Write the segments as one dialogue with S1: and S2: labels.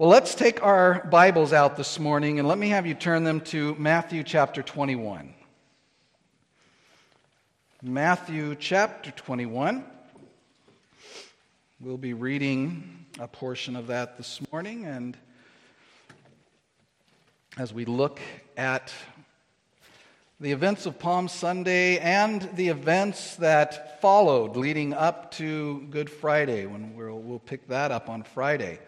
S1: Well, let's take our Bibles out this morning and let me have you turn them to Matthew chapter 21. Matthew chapter 21. We'll be reading a portion of that this morning, and as we look at the events of Palm Sunday and the events that followed leading up to Good Friday, when we'll, we'll pick that up on Friday.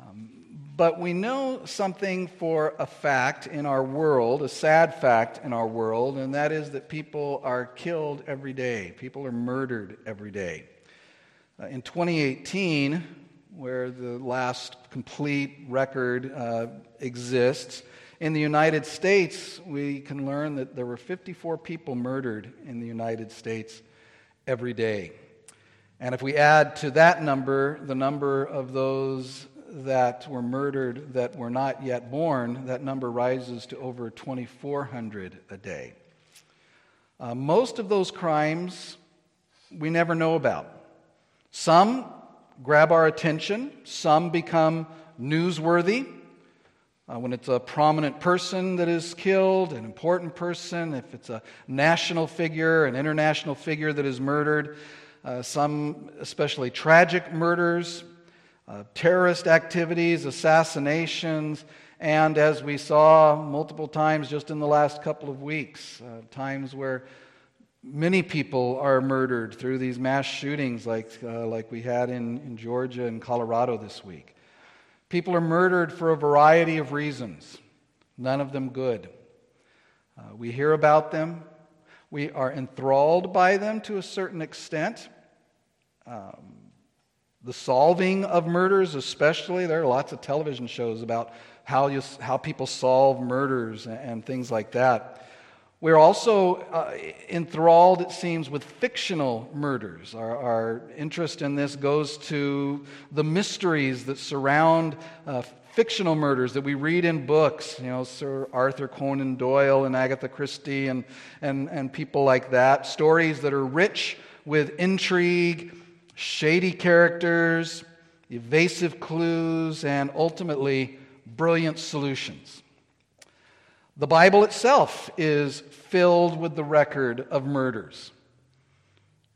S1: Um, but we know something for a fact in our world, a sad fact in our world, and that is that people are killed every day. People are murdered every day. Uh, in 2018, where the last complete record uh, exists, in the United States, we can learn that there were 54 people murdered in the United States every day. And if we add to that number the number of those that were murdered that were not yet born, that number rises to over 2,400 a day. Uh, most of those crimes we never know about. Some grab our attention, some become newsworthy. Uh, when it's a prominent person that is killed, an important person, if it's a national figure, an international figure that is murdered, uh, some especially tragic murders uh, terrorist activities, assassinations, and as we saw multiple times just in the last couple of weeks, uh, times where many people are murdered through these mass shootings like, uh, like we had in, in Georgia and Colorado this week. People are murdered for a variety of reasons, none of them good. Uh, we hear about them, we are enthralled by them to a certain extent. Um, the solving of murders, especially. There are lots of television shows about how, you, how people solve murders and, things like that. We're also uh, enthralled, it seems, with fictional murders. Our, our, interest in this goes to the mysteries that surround uh, fictional murders that we read in books, you know, Sir Arthur Conan Doyle and Agatha Christie and, and, and people like that. Stories that are rich with intrigue shady characters, evasive clues, and ultimately brilliant solutions. The Bible itself is filled with the record of murders.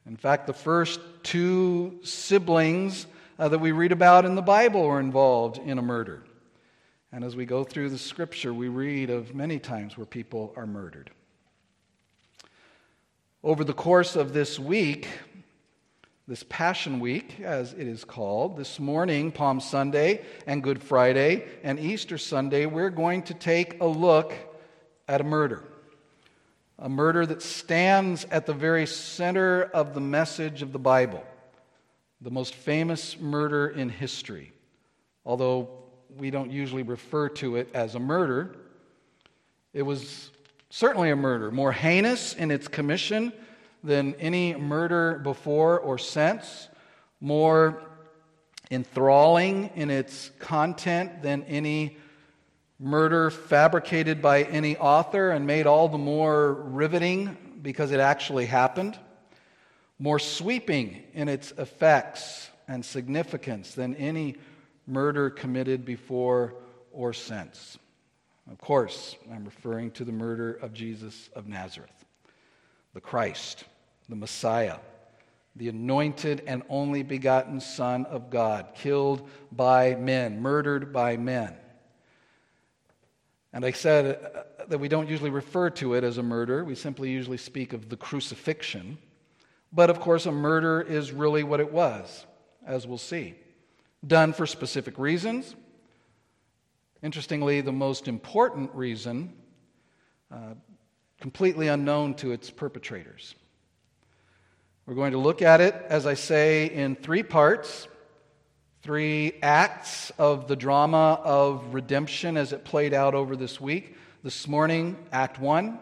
S1: In fact, the first two siblings uh, that we read about in the Bible were involved in a murder. And as we go through the scripture, we read of many times where people are murdered. Over the course of this week, this Passion Week, as it is called. This morning, Palm Sunday and Good Friday and Easter Sunday, we're going to take a look at a murder. A murder that stands at the very center of the message of the Bible, the most famous murder in history. Although we don't usually refer to it as a murder, it was certainly a murder, more heinous in its commission than any murder before or since, more enthralling in its content than any murder fabricated by any author and made all the more riveting because it actually happened, more sweeping in its effects and significance than any murder committed before or since. Of course, I'm referring to the murder of Jesus of Nazareth, the Christ the Messiah, the anointed and only begotten Son of God, killed by men, murdered by men. And I said uh, that we don't usually refer to it as a murder, we simply usually speak of the crucifixion. But of course, a murder is really what it was, as we'll see. Done for specific reasons. Interestingly, the most important reason, uh, completely unknown to its perpetrators. We're going to look at it, as I say, in three parts, three acts of the drama of redemption as it played out over this week. This morning, Act 1,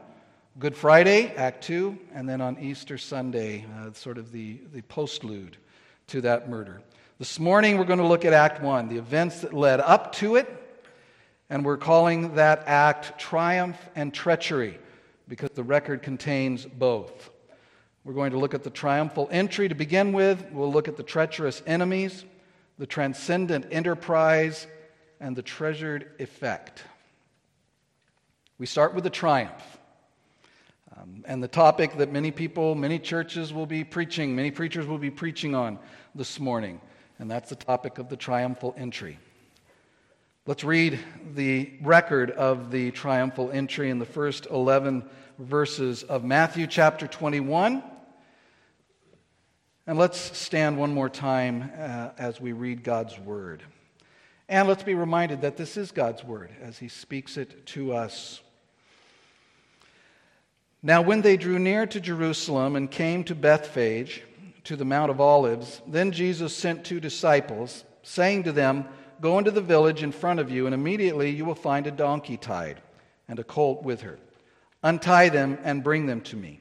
S1: Good Friday, Act 2, and then on Easter Sunday, uh, sort of the, the postlude to that murder. This morning, we're going to look at Act 1, the events that led up to it, and we're calling that act Triumph and Treachery because the record contains both. We're going to look at the triumphal entry to begin with. We'll look at the treacherous enemies, the transcendent enterprise, and the treasured effect. We start with the triumph. Um, and the topic that many people, many churches will be preaching, many preachers will be preaching on this morning, and that's the topic of the triumphal entry. Let's read the record of the triumphal entry in the first 11 verses of Matthew chapter 21. And let's stand one more time uh, as we read God's word. And let's be reminded that this is God's word as he speaks it to us. Now, when they drew near to Jerusalem and came to Bethphage, to the Mount of Olives, then Jesus sent two disciples, saying to them, Go into the village in front of you, and immediately you will find a donkey tied and a colt with her. Untie them and bring them to me.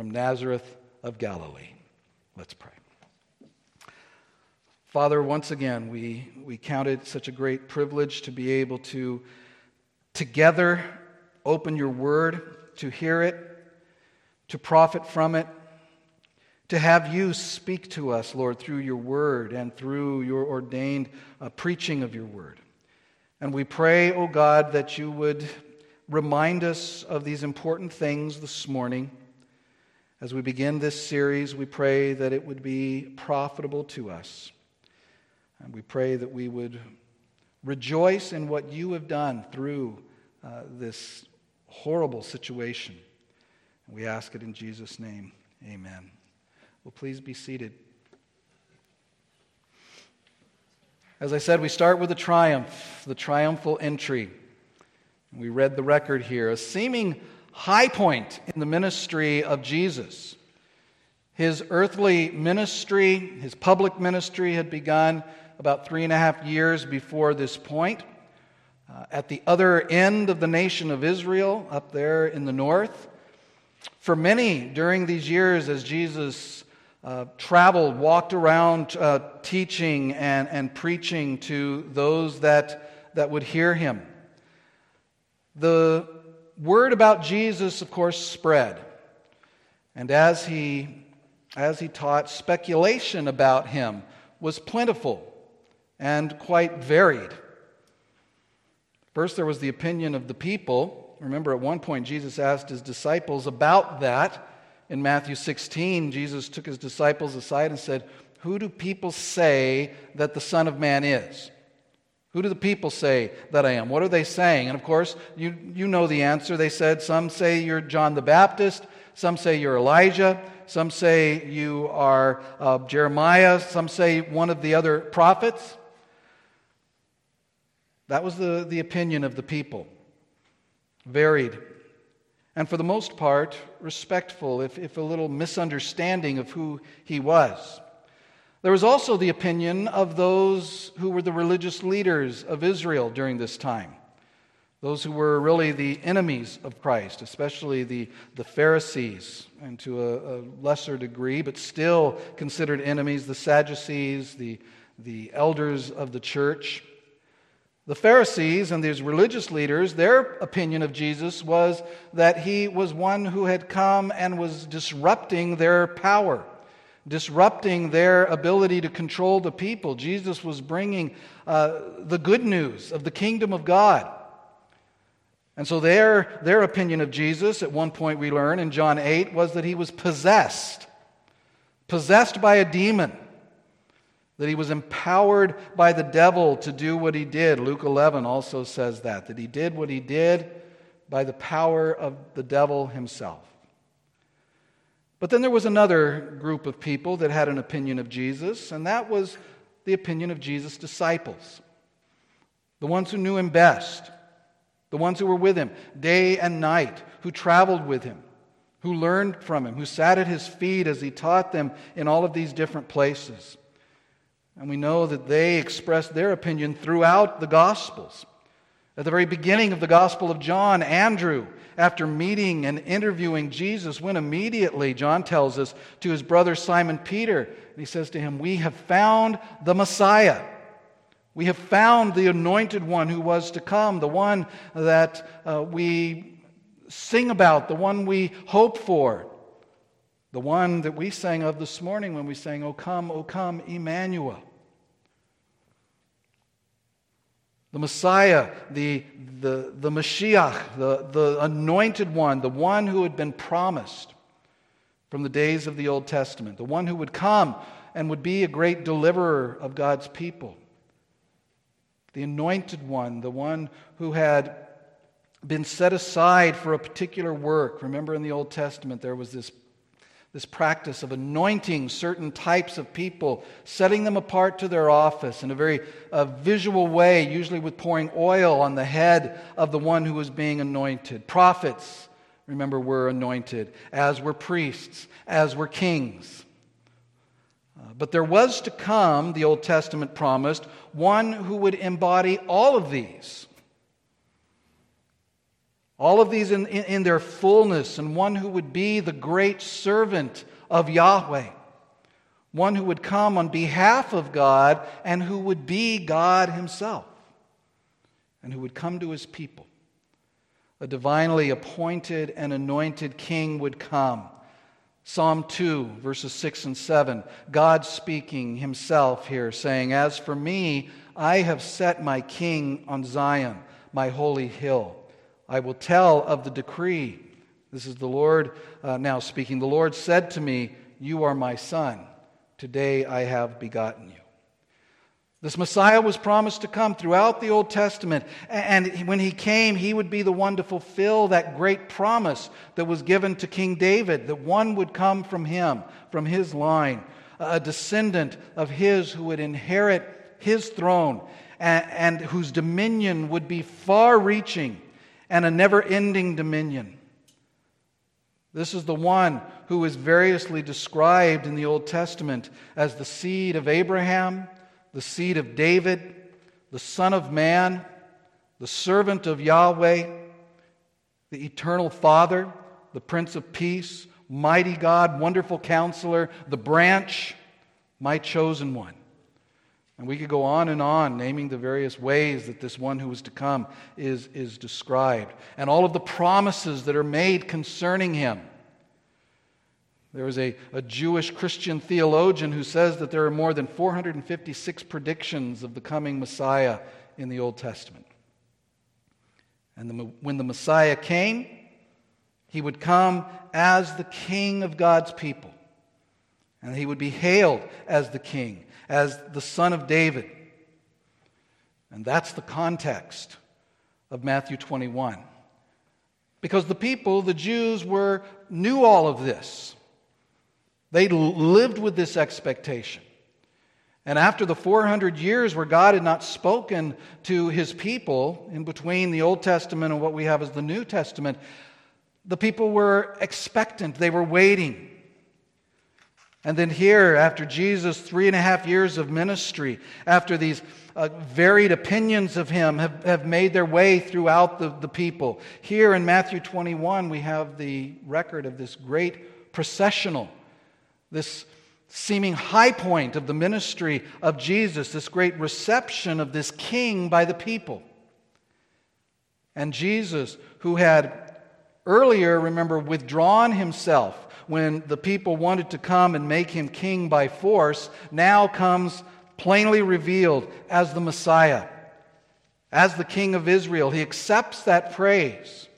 S1: from Nazareth of Galilee. Let's pray. Father, once again, we, we count it such a great privilege to be able to together open your word, to hear it, to profit from it, to have you speak to us, Lord, through your word and through your ordained uh, preaching of your word. And we pray, O oh God, that you would remind us of these important things this morning. As we begin this series, we pray that it would be profitable to us. And we pray that we would rejoice in what you have done through uh, this horrible situation. And we ask it in Jesus' name. Amen. Well, please be seated. As I said, we start with the triumph, the triumphal entry. We read the record here, a seeming high point in the ministry of Jesus. His earthly ministry, his public ministry, had begun about three and a half years before this point. Uh, at the other end of the nation of Israel, up there in the north. For many during these years, as Jesus uh, traveled, walked around uh, teaching and, and preaching to those that, that would hear him, the word about Jesus, of course, spread. And as he, as he taught, speculation about him was plentiful and quite varied. First, there was the opinion of the people. Remember, at one point, Jesus asked his disciples about that. In Matthew 16, Jesus took his disciples aside and said, Who do people say that the Son of Man is? Who do the people say that I am? What are they saying? And of course, you, you know the answer. They said, Some say you're John the Baptist, some say you're Elijah, some say you are uh, Jeremiah, some say one of the other prophets. That was the, the opinion of the people. Varied. And for the most part, respectful, if, if a little misunderstanding of who he was. There was also the opinion of those who were the religious leaders of Israel during this time. Those who were really the enemies of Christ, especially the, the Pharisees, and to a, a lesser degree, but still considered enemies, the Sadducees, the, the elders of the church. The Pharisees and these religious leaders, their opinion of Jesus was that he was one who had come and was disrupting their power, disrupting their ability to control the people. Jesus was bringing uh, the good news of the kingdom of God. And so their, their opinion of Jesus, at one point we learn in John 8, was that he was possessed, possessed by a demon that he was empowered by the devil to do what he did. Luke 11 also says that, that he did what he did by the power of the devil himself. But then there was another group of people that had an opinion of Jesus, and that was the opinion of Jesus' disciples, the ones who knew him best, the ones who were with him day and night, who traveled with him, who learned from him, who sat at his feet as he taught them in all of these different places. And we know that they expressed their opinion throughout the Gospels. At the very beginning of the Gospel of John, Andrew, after meeting and interviewing Jesus, went immediately, John tells us, to his brother Simon Peter. And he says to him, We have found the Messiah. We have found the anointed one who was to come, the one that uh, we sing about, the one we hope for, the one that we sang of this morning when we sang, O come, O come, Emmanuel. The Messiah, the, the, the Mashiach, the, the anointed one, the one who had been promised from the days of the Old Testament, the one who would come and would be a great deliverer of God's people. The anointed one, the one who had been set aside for a particular work. Remember in the Old Testament, there was this, this practice of anointing certain types of people, setting them apart to their office in a very uh, visual way, usually with pouring oil on the head of the one who was being anointed. Prophets, remember, were anointed, as were priests, as were kings. Uh, but there was to come, the Old Testament promised, one who would embody all of these all of these in, in, in, their fullness, and one who would be the great servant of Yahweh, one who would come on behalf of God and who would be God himself, and who would come to his people. A divinely appointed and anointed king would come. Psalm 2, verses 6 and 7, God speaking himself here, saying, As for me, I have set my king on Zion, my holy hill. I will tell of the decree. This is the Lord uh, now speaking. The Lord said to me, You are my son. Today I have begotten you. This Messiah was promised to come throughout the Old Testament. And when he came, he would be the one to fulfill that great promise that was given to King David that one would come from him, from his line, a descendant of his who would inherit his throne and, and whose dominion would be far reaching and a never ending dominion. This is the one who is variously described in the Old Testament as the seed of Abraham, the seed of David, the Son of Man, the servant of Yahweh, the eternal Father, the Prince of Peace, mighty God, wonderful counselor, the branch, my chosen one. And we could go on and on, naming the various ways that this one who was to come is, is described, and all of the promises that are made concerning him. There is a, a Jewish Christian theologian who says that there are more than 456 predictions of the coming Messiah in the Old Testament. And the, when the Messiah came, he would come as the king of God's people. And he would be hailed as the king as the son of David. And that's the context of Matthew 21. Because the people, the Jews, were knew all of this. They lived with this expectation. And after the 400 years where God had not spoken to his people in between the Old Testament and what we have as the New Testament, the people were expectant. They were waiting. And then, here, after Jesus' three and a half years of ministry, after these uh, varied opinions of him have, have made their way throughout the, the people, here in Matthew 21, we have the record of this great processional, this seeming high point of the ministry of Jesus, this great reception of this king by the people. And Jesus, who had earlier, remember, withdrawn himself when the people wanted to come and make him king by force, now comes plainly revealed as the Messiah, as the King of Israel. He accepts that praise.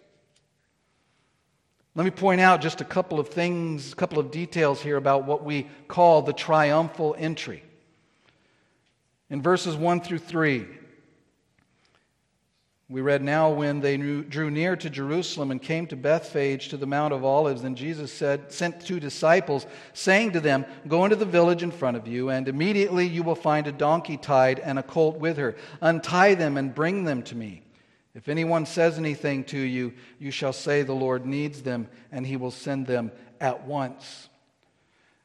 S1: Let me point out just a couple of things, a couple of details here about what we call the triumphal entry. In verses 1 through 3, We read now when they drew near to Jerusalem and came to Bethphage to the Mount of Olives, then Jesus said, sent two disciples, saying to them, Go into the village in front of you, and immediately you will find a donkey tied and a colt with her. Untie them and bring them to me. If anyone says anything to you, you shall say, The Lord needs them, and he will send them at once.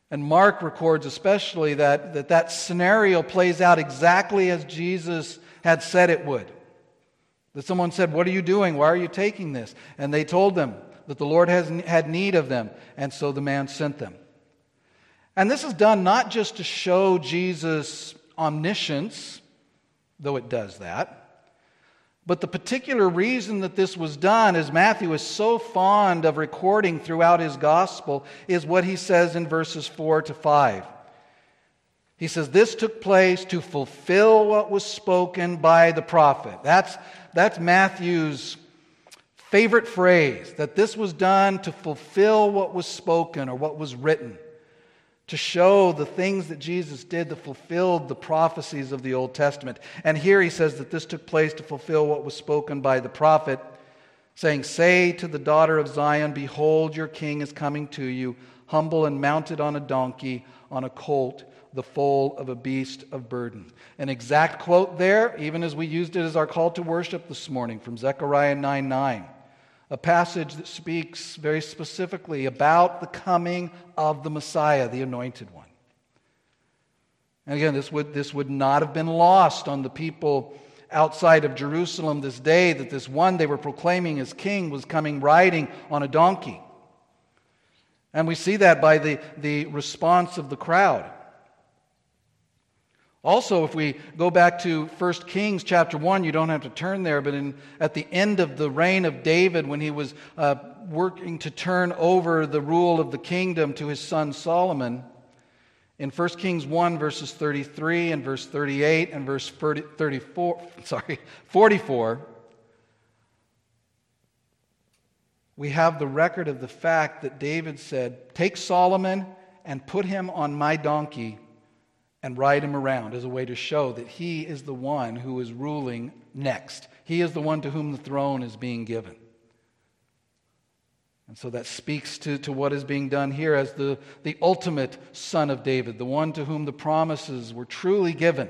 S1: And Mark records especially that that, that scenario plays out exactly as Jesus had said it would. That someone said, What are you doing? Why are you taking this? And they told them that the Lord has had need of them, and so the man sent them. And this is done not just to show Jesus' omniscience, though it does that, but the particular reason that this was done, as Matthew is so fond of recording throughout his gospel, is what he says in verses 4 to 5. He says, This took place to fulfill what was spoken by the prophet. That's, that's Matthew's favorite phrase, that this was done to fulfill what was spoken or what was written, to show the things that Jesus did that fulfilled the prophecies of the Old Testament. And here he says that this took place to fulfill what was spoken by the prophet, saying, Say to the daughter of Zion, Behold, your king is coming to you, humble and mounted on a donkey, on a colt the foal of a beast of burden. An exact quote there, even as we used it as our call to worship this morning from Zechariah 9 9. A passage that speaks very specifically about the coming of the Messiah, the anointed one. And again, this would, this would not have been lost on the people outside of Jerusalem this day that this one they were proclaiming as king was coming riding on a donkey. And we see that by the, the response of the crowd. Also, if we go back to 1 Kings chapter 1, you don't have to turn there, but in, at the end of the reign of David, when he was uh, working to turn over the rule of the kingdom to his son Solomon, in 1 Kings 1, verses 33 and verse 38 and verse 34, sorry, 44, we have the record of the fact that David said, Take Solomon and put him on my donkey and ride him around as a way to show that he is the one who is ruling next. He is the one to whom the throne is being given. And so that speaks to, to what is being done here as the, the ultimate son of David, the one to whom the promises were truly given,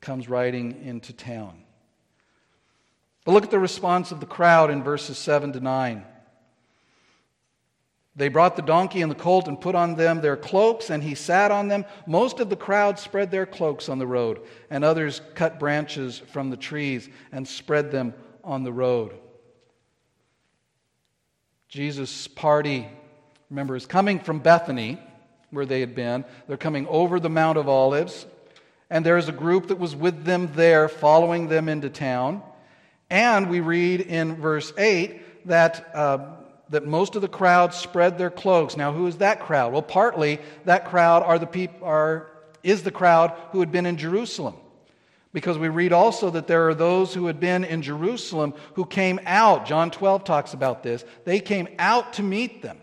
S1: comes riding into town. But look at the response of the crowd in verses 7 to 9. They brought the donkey and the colt and put on them their cloaks, and he sat on them. Most of the crowd spread their cloaks on the road, and others cut branches from the trees and spread them on the road. Jesus' party, remember, is coming from Bethany, where they had been. They're coming over the Mount of Olives, and there is a group that was with them there, following them into town. And we read in verse 8 that. Uh, that most of the crowd spread their cloaks. Now, who is that crowd? Well, partly that crowd are the peop- are, is the crowd who had been in Jerusalem. Because we read also that there are those who had been in Jerusalem who came out. John 12 talks about this. They came out to meet them.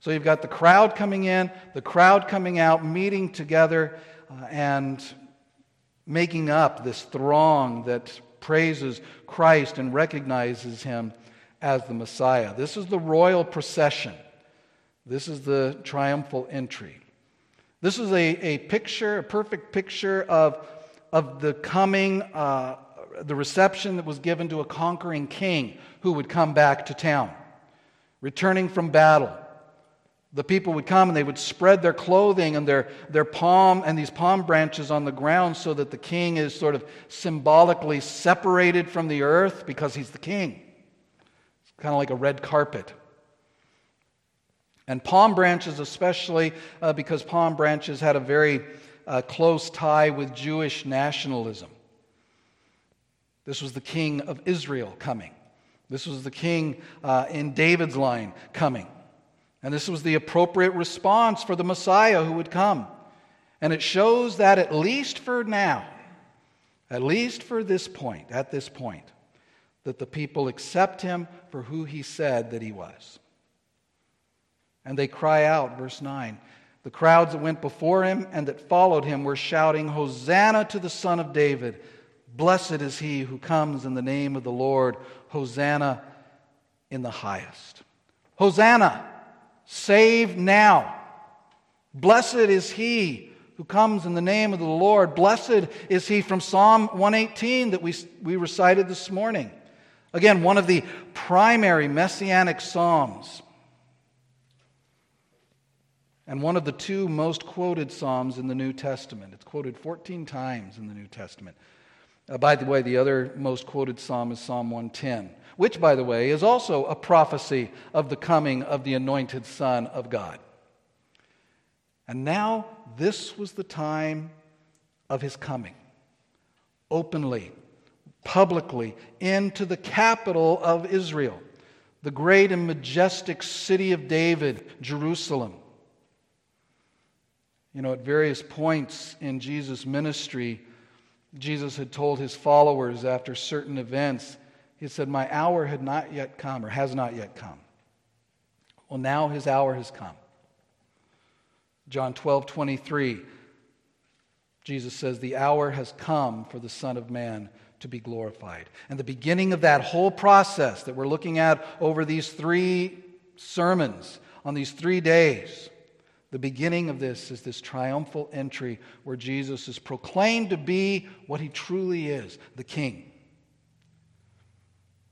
S1: So you've got the crowd coming in, the crowd coming out, meeting together, uh, and making up this throng that praises Christ and recognizes him as the Messiah. This is the royal procession. This is the triumphal entry. This is a, a picture, a perfect picture of, of the coming, uh, the reception that was given to a conquering king who would come back to town, returning from battle. The people would come and they would spread their clothing and their, their palm and these palm branches on the ground so that the king is sort of symbolically separated from the earth because he's the king kind of like a red carpet. And palm branches, especially uh, because palm branches had a very uh, close tie with Jewish nationalism. This was the king of Israel coming. This was the king uh, in David's line coming. And this was the appropriate response for the Messiah who would come. And it shows that at least for now, at least for this point, at this point, that the people accept him for who he said that he was. And they cry out, verse 9. The crowds that went before him and that followed him were shouting, Hosanna to the Son of David! Blessed is he who comes in the name of the Lord. Hosanna in the highest. Hosanna, save now. Blessed is he who comes in the name of the Lord. Blessed is he from Psalm 118 that we, we recited this morning. Again, one of the primary messianic psalms. And one of the two most quoted psalms in the New Testament. It's quoted 14 times in the New Testament. Uh, by the way, the other most quoted psalm is Psalm 110, which, by the way, is also a prophecy of the coming of the anointed Son of God. And now, this was the time of his coming, openly, publicly, into the capital of Israel, the great and majestic city of David, Jerusalem. You know, at various points in Jesus' ministry, Jesus had told his followers after certain events, he said, My hour had not yet come, or has not yet come. Well, now his hour has come. John 12, 23, Jesus says, The hour has come for the Son of Man to be glorified. And the beginning of that whole process that we're looking at over these three sermons on these three days, the beginning of this is this triumphal entry where Jesus is proclaimed to be what he truly is the King.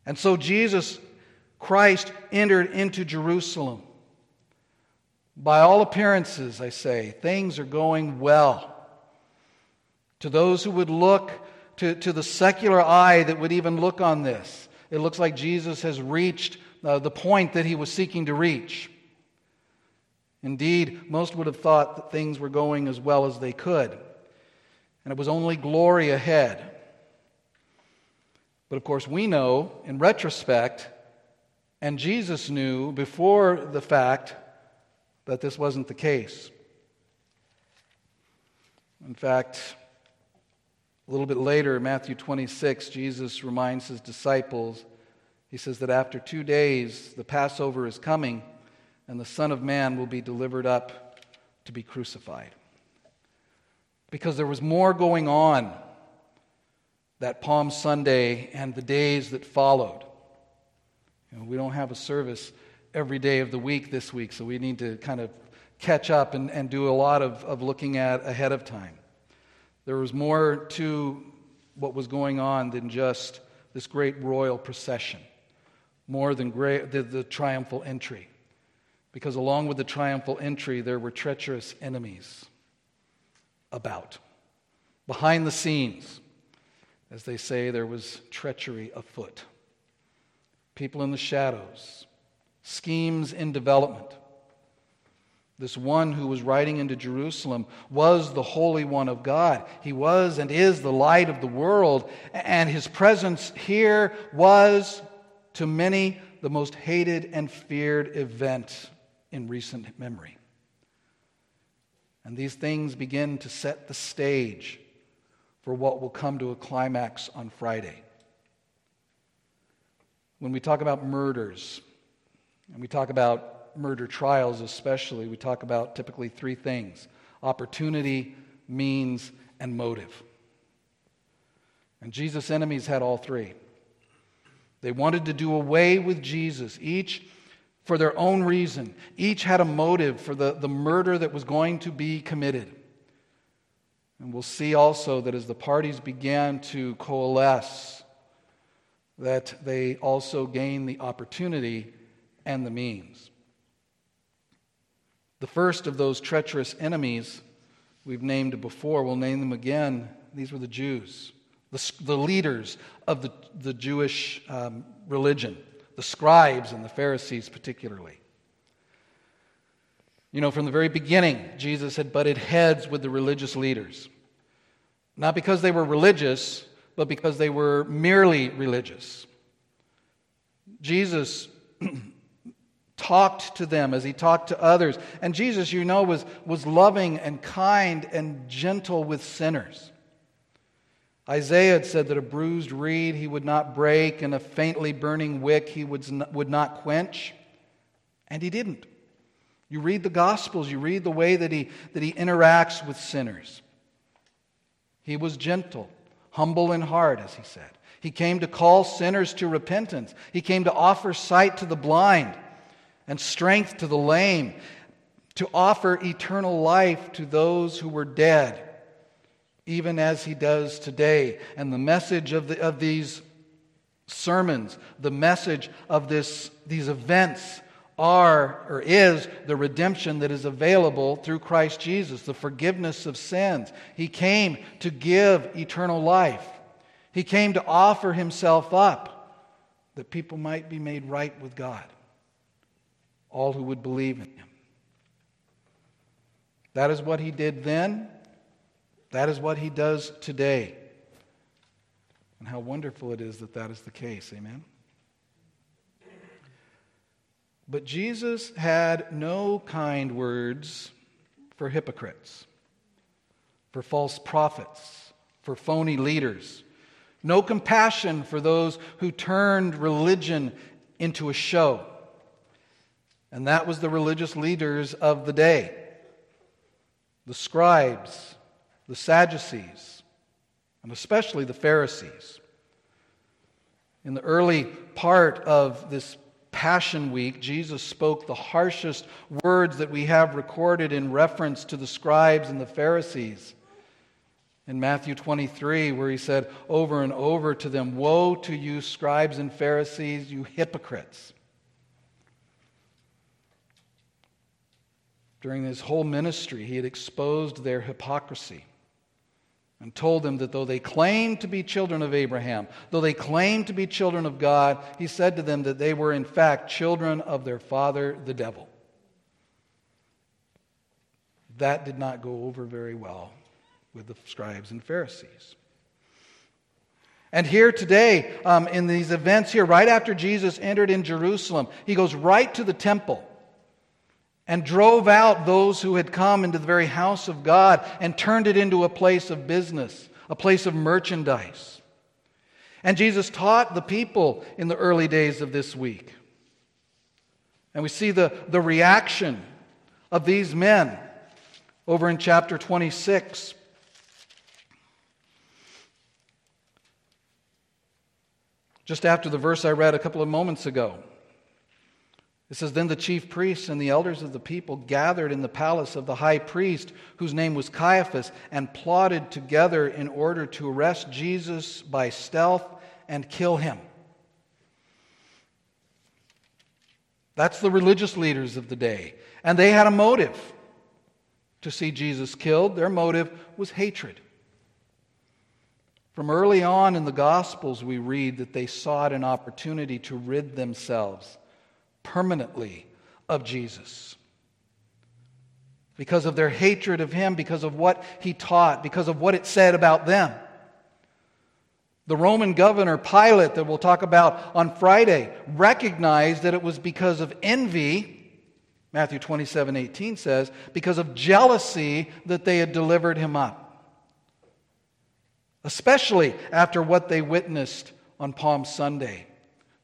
S1: And so Jesus Christ entered into Jerusalem. By all appearances, I say, things are going well. To those who would look, to, to the secular eye that would even look on this, it looks like Jesus has reached uh, the point that he was seeking to reach. Indeed, most would have thought that things were going as well as they could, and it was only glory ahead. But of course, we know in retrospect, and Jesus knew before the fact, that this wasn't the case. In fact, a little bit later, Matthew 26, Jesus reminds his disciples, he says that after two days, the Passover is coming, and the Son of Man will be delivered up to be crucified. Because there was more going on that Palm Sunday and the days that followed. You know, we don't have a service every day of the week this week, so we need to kind of catch up and, and do a lot of, of looking at ahead of time. There was more to what was going on than just this great royal procession, more than great, the, the triumphal entry. Because along with the triumphal entry, there were treacherous enemies about. Behind the scenes, as they say, there was treachery afoot. People in the shadows, schemes in development. This one who was riding into Jerusalem was the Holy One of God. He was and is the light of the world, and his presence here was, to many, the most hated and feared event in recent memory. And these things begin to set the stage for what will come to a climax on Friday. When we talk about murders, and we talk about murder trials, especially, we talk about typically three things opportunity, means, and motive. And Jesus' enemies had all three. They wanted to do away with Jesus, each for their own reason. Each had a motive for the, the murder that was going to be committed. And we'll see also that as the parties began to coalesce, that they also gained the opportunity and the means. The first of those treacherous enemies we've named before, we'll name them again. These were the Jews, the, the leaders of the, the Jewish um, religion, the scribes and the Pharisees, particularly. You know, from the very beginning, Jesus had butted heads with the religious leaders. Not because they were religious, but because they were merely religious. Jesus talked to them as he talked to others. And Jesus, you know, was, was loving and kind and gentle with sinners. Isaiah had said that a bruised reed he would not break, and a faintly burning wick he would not, would not quench. And he didn't. You read the Gospels, you read the way that he, that he interacts with sinners. He was gentle, humble in heart, as he said. He came to call sinners to repentance. He came to offer sight to the blind and strength to the lame, to offer eternal life to those who were dead, even as he does today. And the message of, the, of these sermons, the message of this, these events are or is the redemption that is available through Christ Jesus, the forgiveness of sins. He came to give eternal life. He came to offer himself up that people might be made right with God, all who would believe in him. That is what he did then. That is what he does today. And how wonderful it is that that is the case. Amen. But Jesus had no kind words for hypocrites, for false prophets, for phony leaders. No compassion for those who turned religion into a show. And that was the religious leaders of the day the scribes, the Sadducees, and especially the Pharisees. In the early part of this Passion Week, Jesus spoke the harshest words that we have recorded in reference to the scribes and the Pharisees. In Matthew 23, where he said over and over to them, Woe to you, scribes and Pharisees, you hypocrites. During his whole ministry, he had exposed their hypocrisy and told them that though they claimed to be children of Abraham, though they claimed to be children of God, he said to them that they were in fact children of their father, the devil. That did not go over very well with the scribes and Pharisees. And here today, um, in these events here, right after Jesus entered in Jerusalem, he goes right to the temple and drove out those who had come into the very house of God and turned it into a place of business, a place of merchandise. And Jesus taught the people in the early days of this week. And we see the, the reaction of these men over in chapter 26. Just after the verse I read a couple of moments ago. It says, Then the chief priests and the elders of the people gathered in the palace of the high priest, whose name was Caiaphas, and plotted together in order to arrest Jesus by stealth and kill him. That's the religious leaders of the day. And they had a motive to see Jesus killed. Their motive was hatred. From early on in the Gospels, we read that they sought an opportunity to rid themselves permanently of Jesus. Because of their hatred of him, because of what he taught, because of what it said about them. The Roman governor Pilate, that we'll talk about on Friday, recognized that it was because of envy, Matthew 27 18 says, because of jealousy that they had delivered him up. Especially after what they witnessed on Palm Sunday,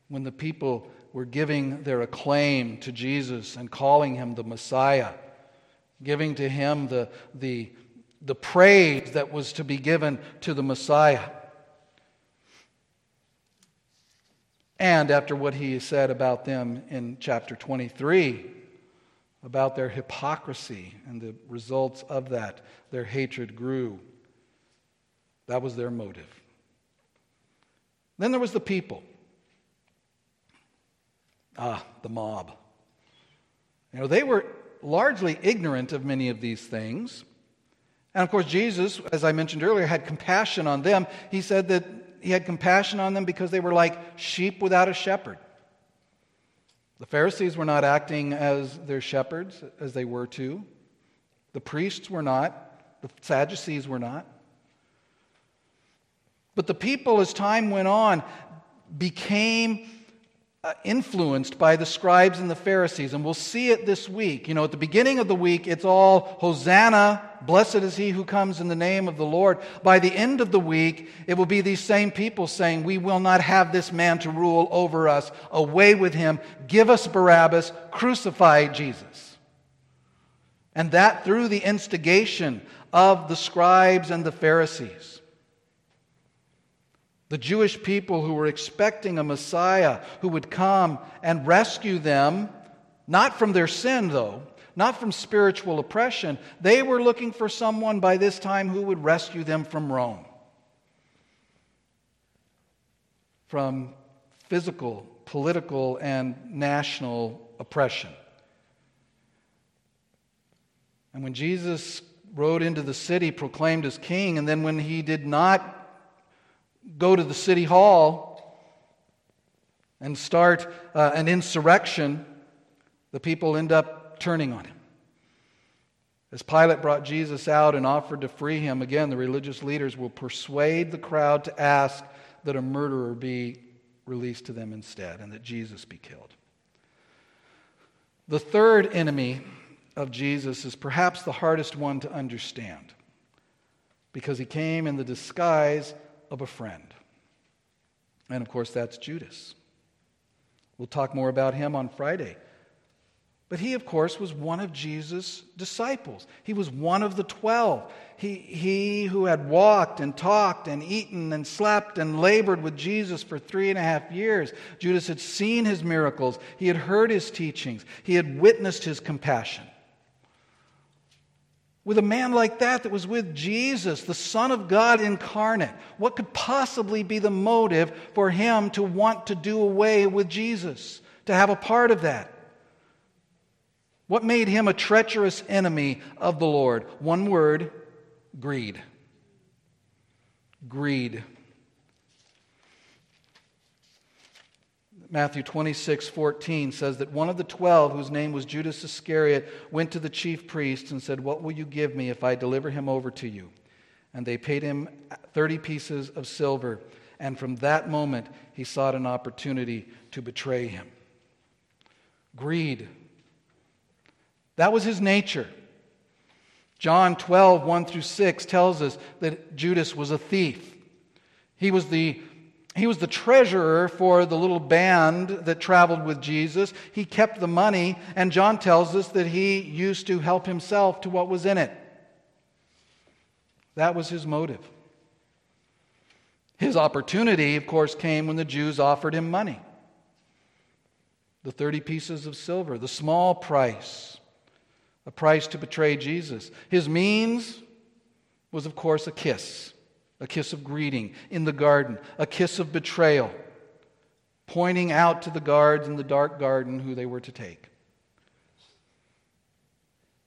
S1: when the people were giving their acclaim to Jesus and calling him the Messiah, giving to him the, the, the praise that was to be given to the Messiah. And after what he said about them in chapter 23, about their hypocrisy and the results of that, their hatred grew. That was their motive. Then there was the people. Ah, the mob. You know, they were largely ignorant of many of these things. And of course, Jesus, as I mentioned earlier, had compassion on them. He said that he had compassion on them because they were like sheep without a shepherd. The Pharisees were not acting as their shepherds, as they were to. The priests were not. The Sadducees were not. But the people, as time went on, became Uh, influenced by the scribes and the Pharisees. And we'll see it this week. You know, at the beginning of the week, it's all Hosanna, blessed is he who comes in the name of the Lord. By the end of the week, it will be these same people saying, We will not have this man to rule over us. Away with him. Give us Barabbas. Crucify Jesus. And that through the instigation of the scribes and the Pharisees. The Jewish people who were expecting a Messiah who would come and rescue them, not from their sin, though, not from spiritual oppression. They were looking for someone by this time who would rescue them from Rome, from physical, political, and national oppression. And when Jesus rode into the city, proclaimed as king, and then when he did not go to the city hall and start uh, an insurrection, the people end up turning on him. As Pilate brought Jesus out and offered to free him, again, the religious leaders will persuade the crowd to ask that a murderer be released to them instead and that Jesus be killed. The third enemy of Jesus is perhaps the hardest one to understand because he came in the disguise of a friend. And of course, that's Judas. We'll talk more about him on Friday. But he, of course, was one of Jesus' disciples. He was one of the twelve. He, he who had walked and talked and eaten and slept and labored with Jesus for three and a half years. Judas had seen his miracles, he had heard his teachings, he had witnessed his compassion. With a man like that, that was with Jesus, the Son of God incarnate, what could possibly be the motive for him to want to do away with Jesus, to have a part of that? What made him a treacherous enemy of the Lord? One word greed. Greed. Matthew 26, 14 says that one of the twelve, whose name was Judas Iscariot, went to the chief priests and said, What will you give me if I deliver him over to you? And they paid him 30 pieces of silver. And from that moment, he sought an opportunity to betray him. Greed. That was his nature. John 12, 1 through 6 tells us that Judas was a thief. He was the he was the treasurer for the little band that traveled with Jesus. He kept the money, and John tells us that he used to help himself to what was in it. That was his motive. His opportunity, of course, came when the Jews offered him money the 30 pieces of silver, the small price, a price to betray Jesus. His means was, of course, a kiss a kiss of greeting in the garden, a kiss of betrayal, pointing out to the guards in the dark garden who they were to take.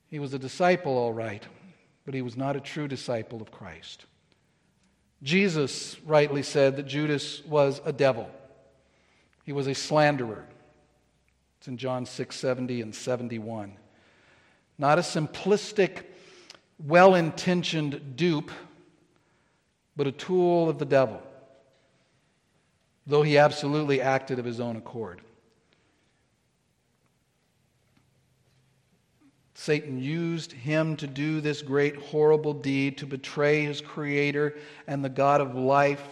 S1: He was a disciple, all right, but he was not a true disciple of Christ. Jesus rightly said that Judas was a devil. He was a slanderer. It's in John 6 70 and 71. Not a simplistic, well intentioned dupe but a tool of the devil, though he absolutely acted of his own accord. Satan used him to do this great, horrible deed, to betray his Creator and the God of life,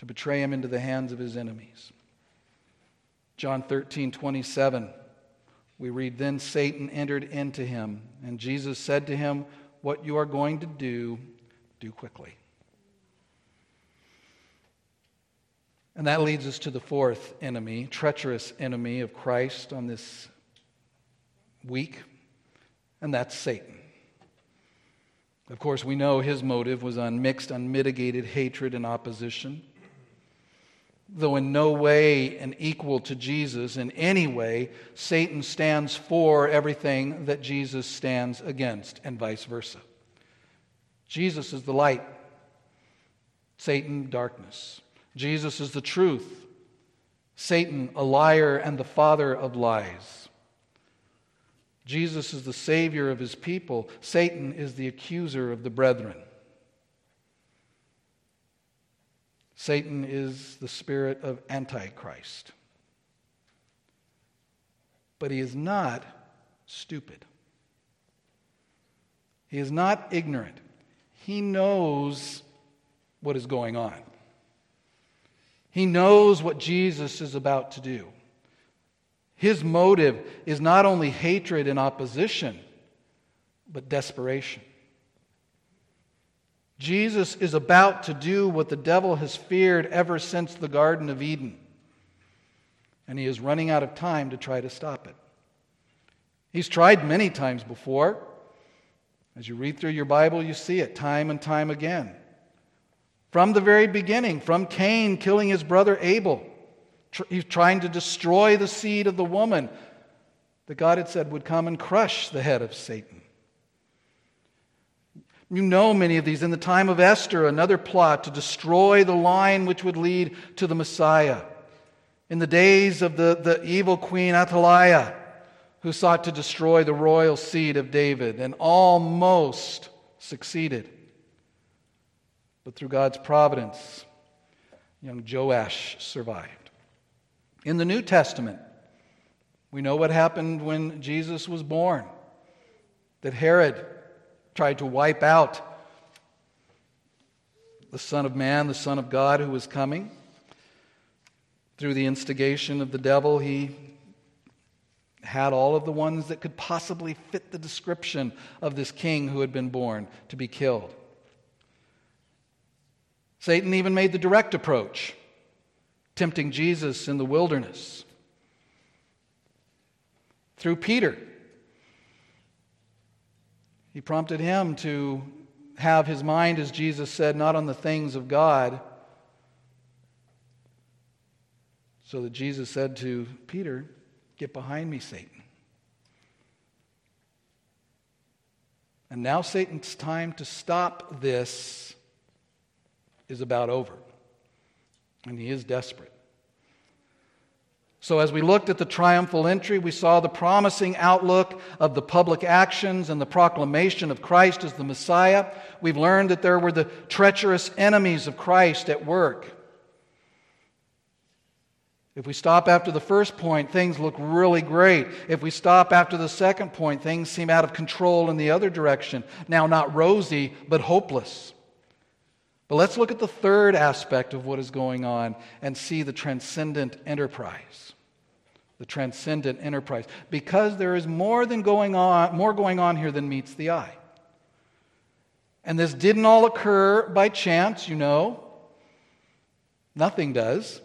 S1: to betray him into the hands of his enemies. John 13, 27, we read, Then Satan entered into him, and Jesus said to him, What you are going to do, do quickly. And that leads us to the fourth enemy, treacherous enemy of Christ on this week, and that's Satan. Of course, we know his motive was unmixed, unmitigated hatred and opposition. Though in no way an equal to Jesus in any way, Satan stands for everything that Jesus stands against, and vice versa. Jesus is the light, Satan, darkness. Jesus is the truth, Satan, a liar and the father of lies. Jesus is the Savior of his people, Satan is the accuser of the brethren. Satan is the spirit of Antichrist. But he is not stupid. He is not ignorant. He knows what is going on. He knows what Jesus is about to do. His motive is not only hatred and opposition, but desperation. Jesus is about to do what the devil has feared ever since the Garden of Eden. And he is running out of time to try to stop it. He's tried many times before. As you read through your Bible, you see it time and time again. From the very beginning, from Cain killing his brother Abel, he's trying to destroy the seed of the woman that God had said would come and crush the head of Satan. You know many of these. In the time of Esther, another plot to destroy the line which would lead to the Messiah. In the days of the, the evil queen Athaliah, who sought to destroy the royal seed of David and almost succeeded. But through God's providence, young Joash survived. In the New Testament, we know what happened when Jesus was born that Herod tried to wipe out the Son of Man, the Son of God who was coming. Through the instigation of the devil, he had all of the ones that could possibly fit the description of this king who had been born to be killed. Satan even made the direct approach, tempting Jesus in the wilderness. Through Peter, he prompted him to have his mind, as Jesus said, not on the things of God. So that Jesus said to Peter, Get behind me, Satan. And now Satan's time to stop this is about over. And he is desperate. So, as we looked at the triumphal entry, we saw the promising outlook of the public actions and the proclamation of Christ as the Messiah. We've learned that there were the treacherous enemies of Christ at work. If we stop after the first point, things look really great. If we stop after the second point, things seem out of control in the other direction. Now, not rosy, but hopeless. But let's look at the third aspect of what is going on and see the transcendent enterprise the transcendent enterprise, because there is more than going on, more going on here than meets the eye. And this didn't all occur by chance, you know. Nothing does.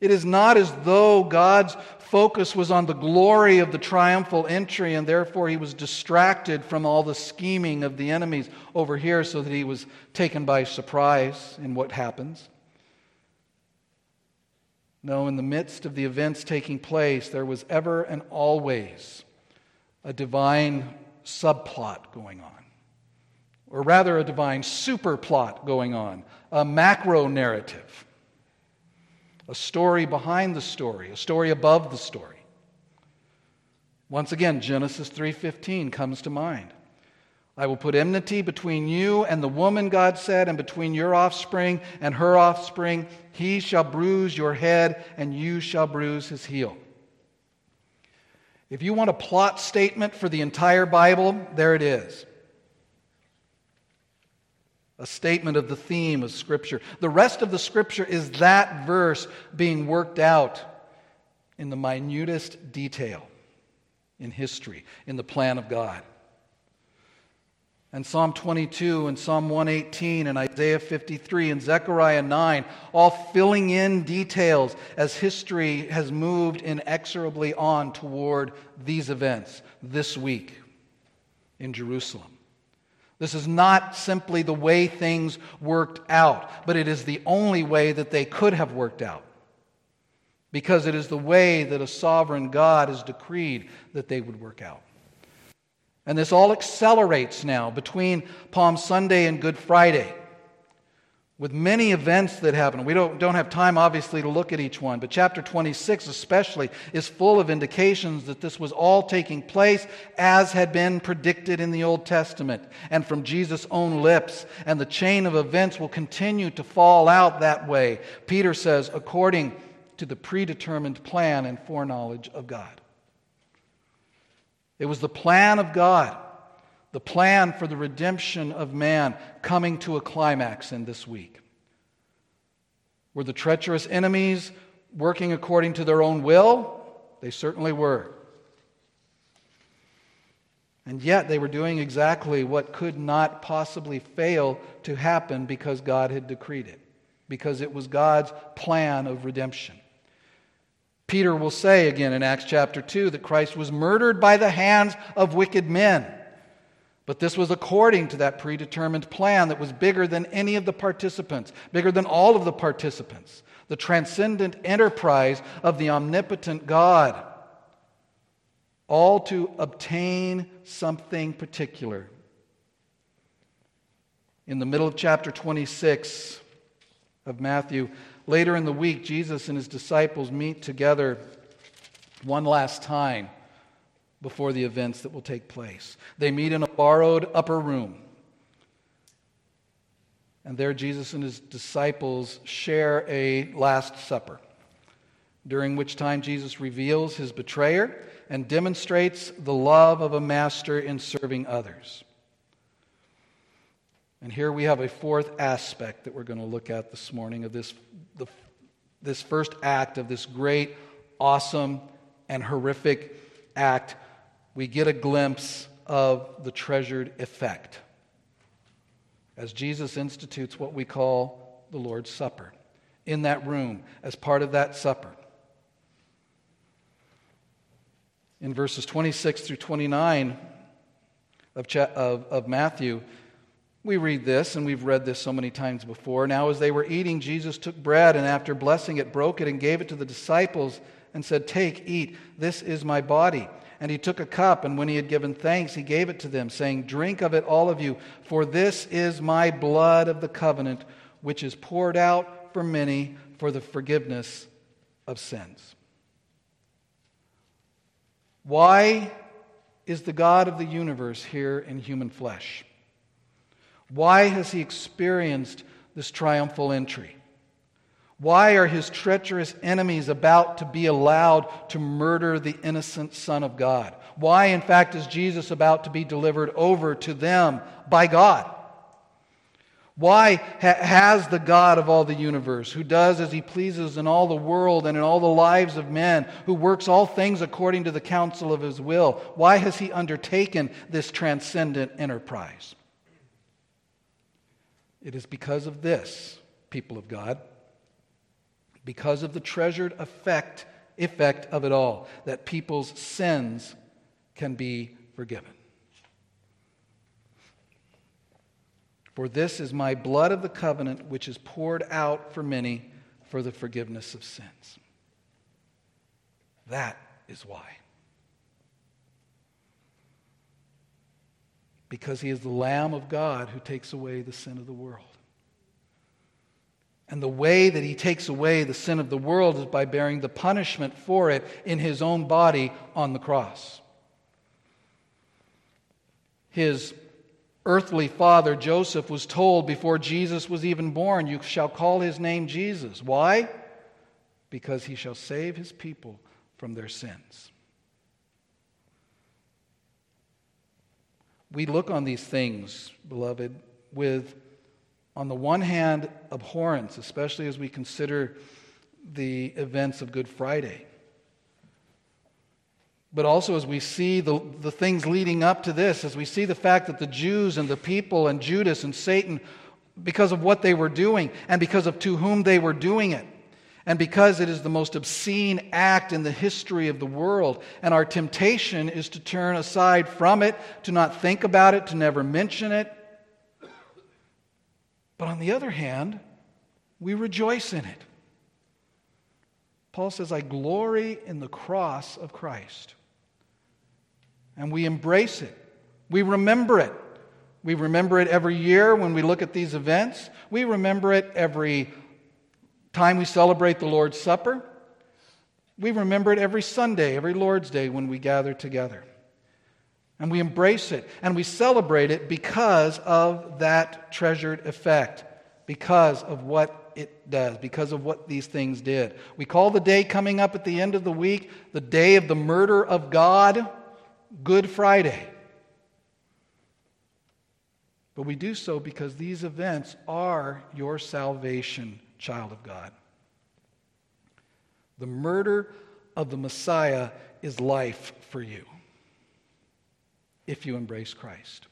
S1: It is not as though God's focus was on the glory of the triumphal entry and therefore he was distracted from all the scheming of the enemies over here so that he was taken by surprise in what happens. No, in the midst of the events taking place, there was ever and always a divine subplot going on, or rather, a divine superplot going on, a macro narrative, a story behind the story, a story above the story. Once again, Genesis 3:15 comes to mind. I will put enmity between you and the woman, God said, and between your offspring and her offspring. He shall bruise your head, and you shall bruise his heel. If you want a plot statement for the entire Bible, there it is. A statement of the theme of Scripture. The rest of the Scripture is that verse being worked out in the minutest detail in history, in the plan of God and Psalm 22 and Psalm 118 and Isaiah 53 and Zechariah 9, all filling in details as history has moved inexorably on toward these events this week in Jerusalem. This is not simply the way things worked out, but it is the only way that they could have worked out. Because it is the way that a sovereign God has decreed that they would work out. And this all accelerates now between Palm Sunday and Good Friday with many events that happen. We don't, don't have time, obviously, to look at each one, but chapter 26 especially is full of indications that this was all taking place as had been predicted in the Old Testament and from Jesus' own lips. And the chain of events will continue to fall out that way, Peter says, according to the predetermined plan and foreknowledge of God. It was the plan of God, the plan for the redemption of man coming to a climax in this week. Were the treacherous enemies working according to their own will? They certainly were. And yet they were doing exactly what could not possibly fail to happen because God had decreed it, because it was God's plan of redemption. Peter will say again in Acts chapter 2 that Christ was murdered by the hands of wicked men. But this was according to that predetermined plan that was bigger than any of the participants, bigger than all of the participants, the transcendent enterprise of the omnipotent God, all to obtain something particular. In the middle of chapter 26 of Matthew, Later in the week, Jesus and his disciples meet together one last time before the events that will take place. They meet in a borrowed upper room. And there, Jesus and his disciples share a Last Supper, during which time Jesus reveals his betrayer and demonstrates the love of a master in serving others. And here we have a fourth aspect that we're going to look at this morning of this, the, this first act of this great, awesome, and horrific act. We get a glimpse of the treasured effect as Jesus institutes what we call the Lord's Supper in that room as part of that supper. In verses 26 through 29 of, of, of Matthew, we read this, and we've read this so many times before. Now, as they were eating, Jesus took bread and after blessing it, broke it and gave it to the disciples and said, Take, eat, this is my body. And he took a cup, and when he had given thanks, he gave it to them, saying, Drink of it, all of you, for this is my blood of the covenant, which is poured out for many for the forgiveness of sins. Why is the God of the universe here in human flesh? Why has he experienced this triumphal entry? Why are his treacherous enemies about to be allowed to murder the innocent Son of God? Why, in fact, is Jesus about to be delivered over to them by God? Why ha- has the God of all the universe, who does as he pleases in all the world and in all the lives of men, who works all things according to the counsel of his will, why has he undertaken this transcendent enterprise? It is because of this, people of God, because of the treasured effect, effect of it all, that people's sins can be forgiven. For this is my blood of the covenant, which is poured out for many for the forgiveness of sins. That is why. because he is the Lamb of God who takes away the sin of the world. And the way that he takes away the sin of the world is by bearing the punishment for it in his own body on the cross. His earthly father, Joseph, was told before Jesus was even born, You shall call his name Jesus. Why? Because he shall save his people from their sins. we look on these things, beloved, with, on the one hand, abhorrence, especially as we consider the events of Good Friday. But also, as we see the, the things leading up to this, as we see the fact that the Jews and the people and Judas and Satan, because of what they were doing and because of to whom they were doing it, and because it is the most obscene act in the history of the world. And our temptation is to turn aside from it, to not think about it, to never mention it. But on the other hand, we rejoice in it. Paul says, I glory in the cross of Christ. And we embrace it, we remember it. We remember it every year when we look at these events. We remember it every time we celebrate the Lord's Supper, we remember it every Sunday, every Lord's Day when we gather together. And we embrace it and we celebrate it because of that treasured effect, because of what it does, because of what these things did. We call the day coming up at the end of the week the day of the murder of God, Good Friday. But we do so because these events are your salvation child of God. The murder of the Messiah is life for you. If you embrace Christ.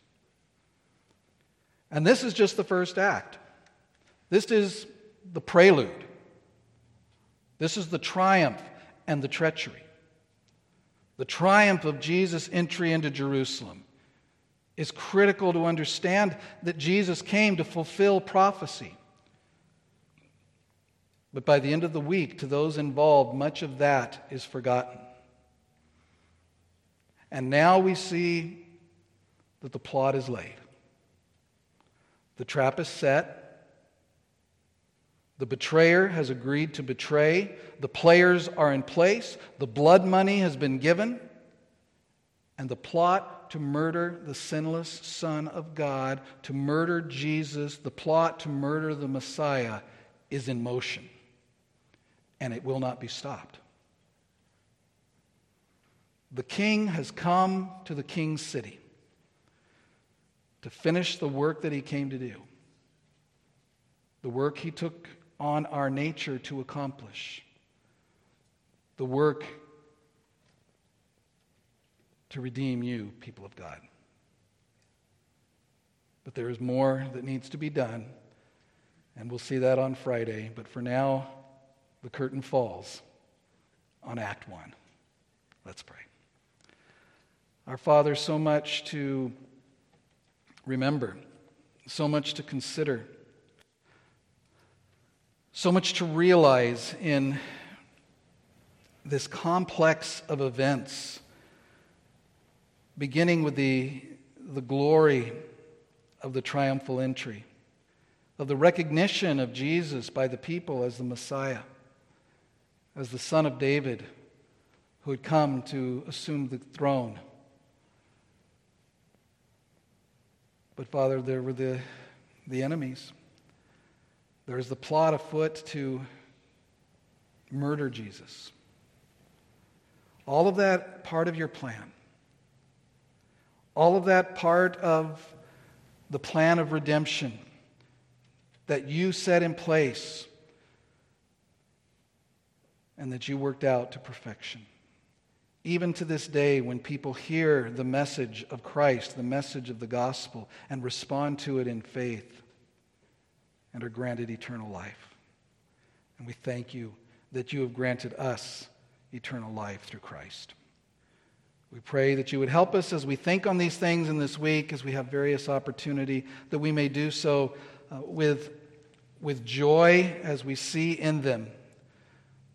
S1: And this is just the first act. This is the prelude. This is the triumph and the treachery. The triumph of Jesus' entry into Jerusalem is critical to understand that Jesus came to fulfill prophecy. But by the end of the week, to those involved, much of that is forgotten. And now we see that the plot is laid. The trap is set. The betrayer has agreed to betray. The players are in place. The blood money has been given. And the plot to murder the sinless Son of God, to murder Jesus, the plot to murder the Messiah is in motion. And it will not be stopped. The king has come to the king's city to finish the work that he came to do, the work he took on our nature to accomplish, the work to redeem you, people of God. But there is more that needs to be done, and we'll see that on Friday. But for now, the curtain falls on Act 1. Let's pray. Our Father, so much to remember, so much to consider, so much to realize in this complex of events, beginning with the, the glory of the triumphal entry, of the recognition of Jesus by the people as the Messiah, as the Son of David who had come to assume the throne But Father, there were the, the enemies. There was the plot afoot to murder Jesus. All of that part of your plan. All of that part of the plan of redemption that you set in place and that you worked out to perfection. Even to this day, when people hear the message of Christ, the message of the gospel, and respond to it in faith and are granted eternal life. And we thank you that you have granted us eternal life through Christ. We pray that you would help us as we think on these things in this week, as we have various opportunity, that we may do so uh, with, with joy as we see in them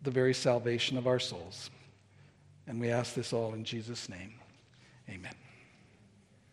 S1: the very salvation of our souls. And we ask this all in Jesus' name. Amen.